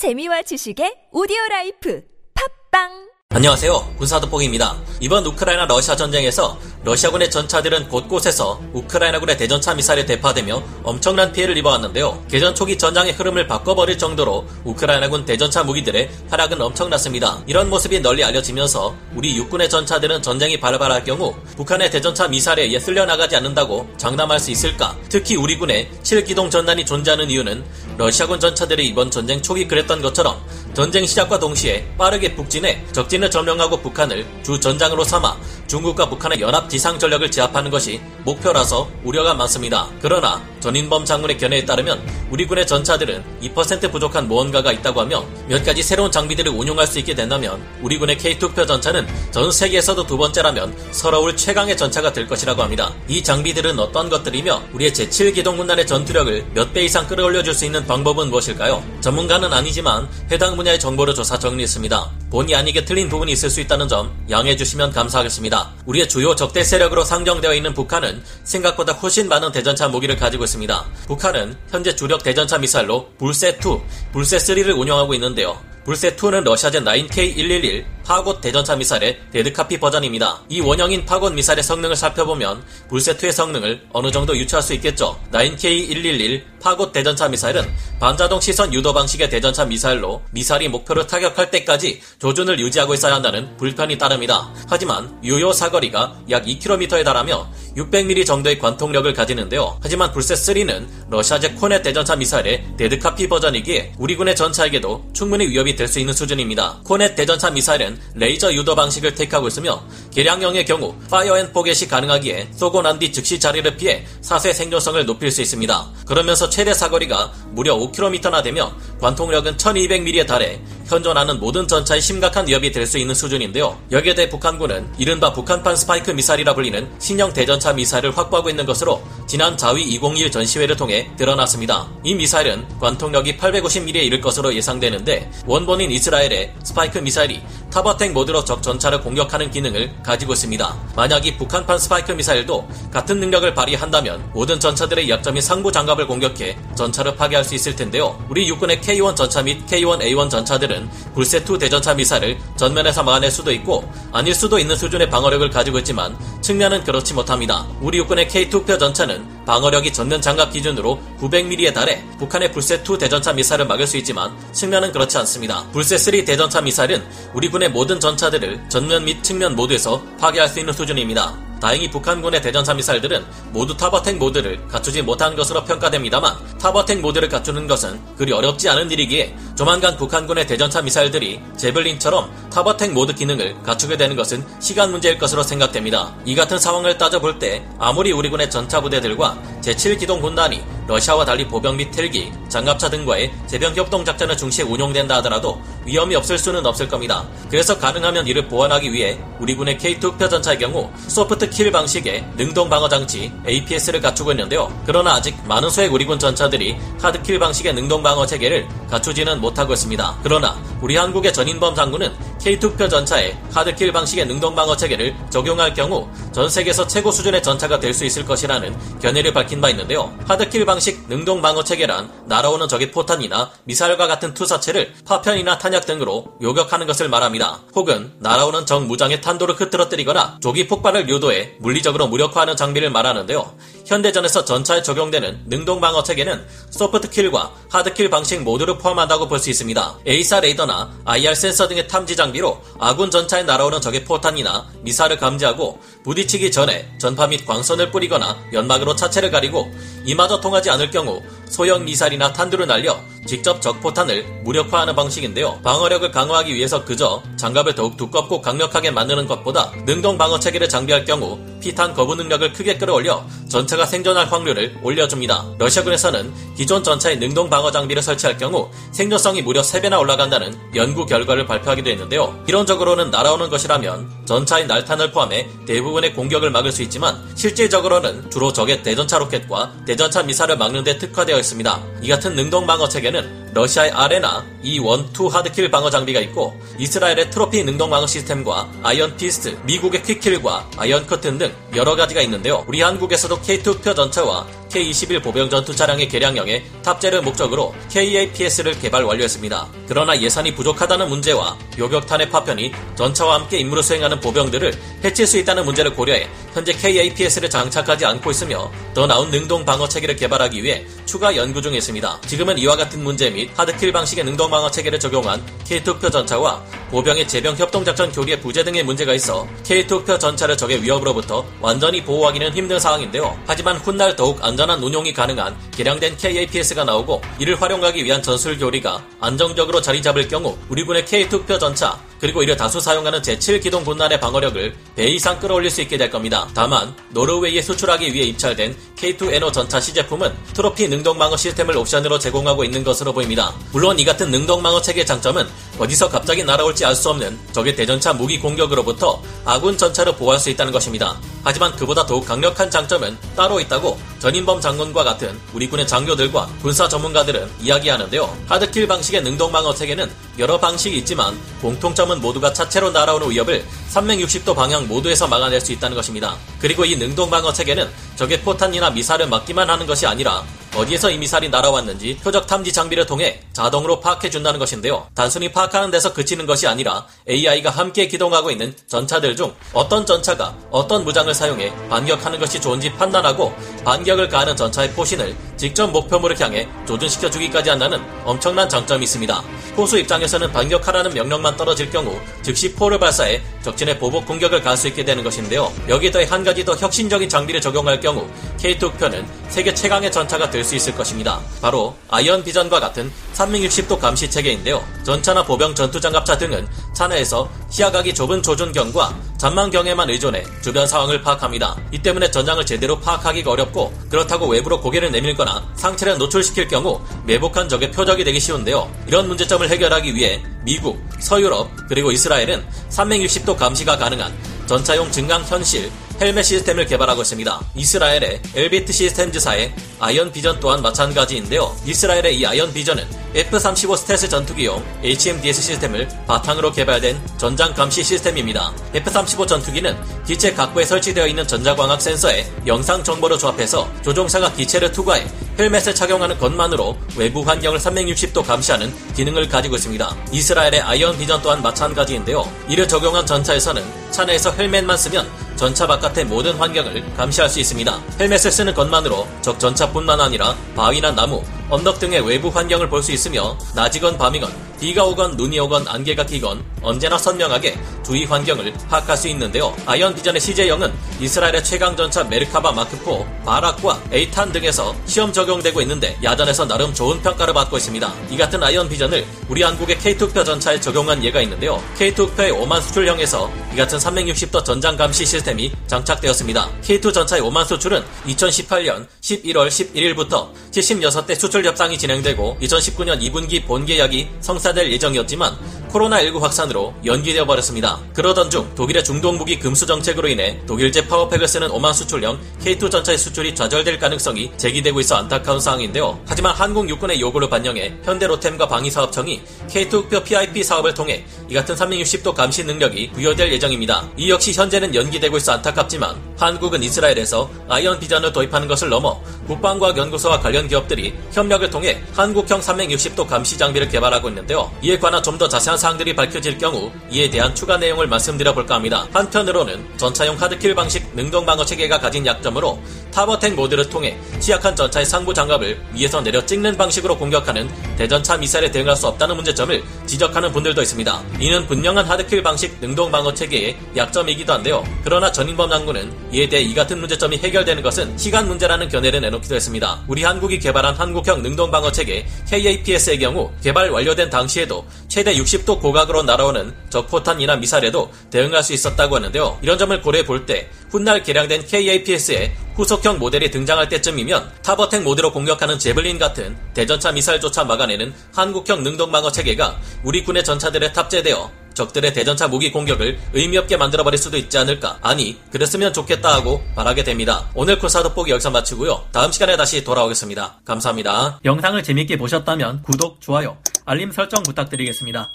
재미와 지식의 오디오 life. 팟빵 안녕하세요. 군사도폭입니다. 이번 우크라이나 러시아 전쟁에서 러시아군의 전차들은 곳곳에서 우크라이나군의 대전차 미사일에 대파되며 엄청난 피해를 입어왔는데요. 개전 초기 전장의 흐름을 바꿔버릴 정도로 우크라이나군 대전차 무기들의 활약은 엄청났습니다. 이런 모습이 널리 알려지면서 우리 육군의 전차들은 전쟁이 발발할 경우 북한의 대전차 미사일에 의해 쓸려나가지 않는다고 장담할 수 있을까? 특히 우리 군의 7기동 전단이 존재하는 이유는 러시아군 전차들이 이번 전쟁 초기 그랬던 것처럼 전쟁 시작과 동시에 빠르게 북진해 적진 을 점령하고 북한을 주 전장으로 삼아 중국과 북한의 연합 지상 전력을 제압하는 것이 목표라서 우려가 많습니다. 그러나 전인범 장군의 견해에 따르면 우리 군의 전차들은 2% 부족한 무언가가 있다고 하며 몇 가지 새로운 장비들을 운용할 수 있게 된다면 우리 군의 K2표 전차는 전 세계에서도 두 번째라면 서러울 최강의 전차가 될 것이라고 합니다. 이 장비들은 어떤 것들이며 우리의 제7기동 군단의 전투력을 몇 배 이상 끌어올려 줄 수 있는 방법은 무엇일까요? 전문가는 아니지만 해당 분야의 정보를 조사 정리했습니다. 본의 아니게 틀린 부분이 있을 수 있다는 점 양해해 주시면 감사하겠습니다. 우리의 주요 적대 세력으로 상정되어 있는 북한은 생각보다 훨씬 많은 대전차 무기를 가지고 있습니다. 북한은 현재 주력 대전차 미사일로 불세2, 불세3를 운영하고 있는데요. 불세2는 러시아제 9K111 파곳 대전차 미사일의 dead copy 버전입니다. 이 원형인 파곳 미사일의 성능을 살펴보면 불세2의 성능을 어느 정도 유추할 수 있겠죠. 9K111 파곳 대전차 미사일은 반자동 시선 유도 방식의 대전차 미사일로 미사일이 목표를 타격할 때까지 조준을 유지하고 있어야 한다는 불편이 따릅니다. 하지만 유효 사거리가 약 2km에 달하며 600mm 정도의 관통력을 가지는데요. 하지만 불세3는 러시아제 코넷 대전차 미사일의 dead copy 버전이기에 우리 군의 전차에게도 충분히 위협이 될 수 있는 수준입니다. 코넷 대전차 미사일은 레이저 유도 방식을 택하고 있으며 개량형의 경우 파이어 앤 포겟이 가능하기에 쏘고 난 뒤 즉시 자리를 피해 사수의 생존성을 높일 수 있습니다. 그러면서 최대 사거리가 무려 5km나 되며 관통력은 1200mm에 달해 현존하는 모든 전차에 심각한 위협이 될 수 있는 수준인데요. 여기에 대해 북한군은 이른바 북한판 스파이크 미사일이라 불리는 신형 대전차 미사일을 확보하고 있는 것으로 지난 자위 2021 전시회를 통해 드러났습니다. 이 미사일은 관통력이 850mm에 이를 것으로 예상되는데 원본인 이스라엘의 스파이크 미사일이 top attack 모드로 적 전차를 공격하는 기능을 가지고 있습니다. 만약 이 북한판 스파이크 미사일도 같은 능력을 발휘한다면 모든 전차들의 약점인 상부 장갑을 공격해 전차를 파괴할 수 있을 텐데요. 우리 육군의 K1 전차 및 K1A1 전차들은 불세2 대전차 미사일을 전면에서 막아낼 수도 있고 아닐 수도 있는 수준의 방어력을 가지고 있지만 측면은 그렇지 못합니다. 우리 육군의 K2 흑표 전차는 방어력이 전면 장갑 기준으로 900mm에 달해 북한의 불세2 대전차 미사일을 막을 수 있지만 측면은 그렇지 않습니다. 불세3 대전차 미사일은 우리 군의 모든 전차들을 전면 및 측면 모두에서 파괴할 수 있는 수준입니다. 다행히 북한군의 대전차 미사일들은 모두 top attack 모드를 갖추지 못한 것으로 평가됩니다만 top attack 모드를 갖추는 것은 그리 어렵지 않은 일이기에 조만간 북한군의 대전차 미사일들이 제블린처럼 top attack 모드 기능을 갖추게 되는 것은 시간 문제일 것으로 생각됩니다. 이 같은 상황을 따져볼 때 아무리 우리 군의 전차 부대들과 제7기동 군단이 러시아와 달리 보병 및 헬기, 장갑차 등과의 제병 협동 작전을 중시해 운용된다 하더라도 위험이 없을 수는 없을 겁니다. 그래서 가능하면 이를 보완하기 위해 우리 군의 K2 흑표 전차의 경우 soft kill 방식의 능동 방어 장치 APS를 갖추고 있는데요. 그러나 아직 많은 수의 우리 군 전차들이 hard kill 방식의 능동 방어 체계를 갖추지는 못하고 있습니다. 그러나 우리 한국의 전인범 장군은 K2표 전차에 하드킬 방식의 능동 방어 체계를 적용할 경우 전 세계에서 최고 수준의 전차가 될 수 있을 것이라는 견해를 밝힌 바 있는데요. 하드킬 방식 능동 방어 체계란 날아오는 적의 포탄이나 미사일과 같은 투사체를 파편이나 탄약 등으로 요격하는 것을 말합니다. 혹은 날아오는 적 무장의 탄도를 흐트러뜨리거나 조기 폭발을 유도해 물리적으로 무력화하는 장비를 말하는데요. 현대전에서 전차에 적용되는 능동 방어 체계는 soft kill과 hard kill 방식 모두를 포함한다고 볼 수 있습니다. AESA 레이더나 IR 센서 등의 탐지 장비로 아군 전차에 날아오는 적의 포탄이나 미사일을 감지하고 부딪히기 전에 전파 및 광선을 뿌리거나 연막으로 차체를 가리고 이마저 통하지 않을 경우 소형 미사일이나 탄두를 날려 직접 적포탄을 무력화하는 방식인데요. 방어력을 강화하기 위해서 그저 장갑을 더욱 두껍고 강력하게 만드는 것보다 능동 방어 체계를 장비할 경우 피탄 거부 능력을 크게 끌어올려 전차가 생존할 확률을 올려줍니다. 러시아군에서는 기존 전차에 능동 방어 장비를 설치할 경우 생존성이 무려 3배나 올라간다는 연구 결과를 발표하기도 했는데요. 이론적으로는 날아오는 것이라면 전차의 날탄을 포함해 대부분의 공격을 막을 수 있지만 실질적으로는 주로 적의 대전차 로켓과 대전차 미사일을 막는 데 특화되어 들어있습니다. 이 같은 능동 방어 체계는 러시아의 아레나 E1-2 hard kill 방어 장비가 있고 이스라엘의 Trophy 능동 방어 시스템과 Iron Fist, 미국의 Quick Kill과 Iron Curtain 등 여러 가지가 있는데요. 우리 한국에서도 K2 흑표 전차와 K-21 보병 전투 차량의 개량형에 탑재를 목적으로 KAPS를 개발 완료했습니다. 그러나 예산이 부족하다는 문제와 요격탄의 파편이 전차와 함께 임무를 수행하는 보병들을 해칠 수 있다는 문제를 고려해 현재 KAPS를 장착하지 않고 있으며 더 나은 능동 방어 체계를 개발하기 위해 추가 연구 중에 있습니다. 지금은 이와 같은 문제 및 하드킬 방식의 능동 방어 체계를 적용한 K2표 전차와 보병의 제병 협동작전 교리의 부재 등의 문제가 있어 K2표 전차를 적의 위협으로부터 완전히 보호하기는 힘든 상황인데요. 하지만 훗날 더욱 안전한 운용이 가능한 개량된 KAPS가 나오고 이를 활용하기 위한 전술 교리가 안정적으로 자리 잡을 경우 우리 군의 K2표 전차 그리고 이를 다수 사용하는 제7기동 군단의 방어력을 배 이상 끌어올릴 수 있게 될 겁니다. 다만 노르웨이에 수출하기 위해 입찰된 K2NO 전차 시제품은 트로피 능동방어 시스템을 옵션으로 제공하고 있는 것으로 보입니다. 물론 이 같은 능동방어 체계 장점은 어디서 갑자기 날아올지 알 수 없는 적의 대전차 무기 공격으로부터 아군 전차를 보호할 수 있다는 것입니다. 하지만 그보다 더욱 강력한 장점은 따로 있다고 전인범 장군과 같은 우리 군의 장교들과 군사 전문가들은 이야기하는데요. 하드킬 방식의 능동방어 체계는 여러 방식이 있지만 공통점은 모두가 차체로 날아오는 위협을 360도 방향 모두에서 막아낼 수 있다는 것입니다. 그리고 이 능동방어 체계는 적의 포탄이나 미사를 막기만 하는 것이 아니라 어디에서 이 미사일이 날아왔는지 표적 탐지 장비를 통해 자동으로 파악해 준다는 것인데요. 단순히 파악하는 데서 그치는 것이 아니라 AI가 함께 기동하고 있는 전차들 중 어떤 전차가 어떤 무장을 사용해 반격하는 것이 좋은지 판단하고 반격을 가하는 전차의 포신을 직접 목표물을 향해 조준시켜 주기까지 한다는 엄청난 장점이 있습니다. 포수 입장에서는 반격하라는 명령만 떨어질 경우 즉시 포를 발사해 적 진의 보복 공격을 가할 수 있게 되는 것인데요. 여기에 더해 한 가지 더 혁신적인 장비를 적용할 경우 K2 흑표는 세계 최강의 전차가 될 수 있을 것입니다. 바로 Iron Vision과 같은 360도 감시 체계인데요. 전차나 보병 전투 장갑차 등은 차내에서 시야각이 좁은 조준경과 전망경에만 의존해 주변 상황을 파악합니다. 이 때문에 전장을 제대로 파악하기가 어렵고 그렇다고 외부로 고개를 내밀거나 상체를 노출시킬 경우 매복한 적의 표적이 되기 쉬운데요. 이런 문제점을 해결하기 위해 미국, 서유럽, 그리고 이스라엘은 360도 감시가 가능한 전차용 증강 현실 헬멧 시스템을 개발하고 있습니다. 이스라엘의 엘비트 시스템즈사의 아이언 비전 또한 마찬가지인데요. 이스라엘의 이 아이언 비전은 F-35 스텔스 전투기용 HMDS 시스템을 바탕으로 개발된 전장 감시 시스템입니다. F-35 전투기는 기체 각부에 설치되어 있는 전자광학 센서에 영상 정보를 조합해서 조종사가 기체를 투과해 헬멧을 착용하는 것만으로 외부 환경을 360도 감시하는 기능을 가지고 있습니다. 이스라엘의 아이언 비전 또한 마찬가지인데요. 이를 적용한 전차에서는 차 내에서 헬멧만 쓰면 전차 바깥의 모든 환경을 감시할 수 있습니다. 헬멧을 쓰는 것만으로 적 전차뿐만 아니라 바위나 나무, 언덕 등의 외부 환경을 볼 수 있으며 낮이건 밤이건 비가 오건 눈이 오건 안개가 끼건 언제나 선명하게 주위 환경을 파악할 수 있는데요. 아이언 비전의 CJ0은 이스라엘의 최강 전차 메르카바 마크4, 바락과 에이탄 등에서 시험 적용되고 있는데 야전에서 나름 좋은 평가를 받고 있습니다. 이 같은 아이언 비전을 우리 한국의 K2 흑표 전차에 적용한 예가 있는데요. K2 흑표의 오만 수출형에서 이 같은 360도 전장 감시 시스템이 장착되었습니다. K2 전차의 오만 수출은 2018년 11월 11일부터 76대 수출 협상이 진행되고 2019년 2분기 본 계약이 성사 될 예정이었지만 코로나19 확산으로 연기되어 버렸습니다. 그러던 중 독일의 중동 무기 금수 정책으로 인해 독일제 파워팩을 쓰는 오만 수출형 K2 전차의 수출이 좌절될 가능성이 제기되고 있어 안타까운 상황인데요. 하지만 한국 육군의 요구를 반영해 현대로템과 방위사업청이 K2 흑표 PIP 사업을 통해 이 같은 360도 감시 능력이 부여될 예정입니다. 이 역시 현재는 연기되고 있어 안타깝지만 한국은 이스라엘에서 아이언 비전을 도입하는 것을 넘어 국방과학 연구소와 관련 기업들이 협력을 통해 한국형 360도 감시 장비를 개발하고 있는데요. 이에 관한 좀 더 자세한 사항들이 밝혀질 경우 이에 대한 추가 내용을 말씀드려 볼까 합니다. 한편으로는 전차용 하드킬 방식 능동 방어 체계가 가진 약점으로 타버텍 모드를 통해 취약한 전차의 상부 장갑을 위에서 내려 찍는 방식으로 공격하는 대전차 미사일에 대응할 수 없다는 문제점을 지적하는 분들도 있습니다. 이는 분명한 하드킬 방식 능동 방어 체계의 약점이기도 한데요. 그러나 전인범 장군은 이에 대해 이 같은 문제점이 해결되는 것은 시간 문제라는 견해를 내놓기도 했습니다. 우리 한국이 개발한 한국형 능동 방어 체계 KAPS의 경우 개발 완료된 당시에도 최대 60도 고각으로 날아오는 적포탄이나 미사일에도 대응할 수 있었다고 하는데요. 이런 점을 고려해 볼 때 훗날 개량된 KAPS의 후속형 모델이 등장할 때쯤이면 타버텍 모드로 공격하는 제블린 같은 대전차 미사일조차 막아내는 한국형 능동방어 체계가 우리 군의 전차들에 탑재되어 적들의 대전차 무기 공격을 의미 없게 만들어버릴 수도 있지 않을까. 아니, 그랬으면 좋겠다 하고 바라게 됩니다. 오늘 쿨사 돋보기 여기서 마치고요. 다음 시간에 다시 돌아오겠습니다. 감사합니다. 영상을 재밌게 보셨다면 구독, 좋아요, 알림 설정 부탁드리겠습니다.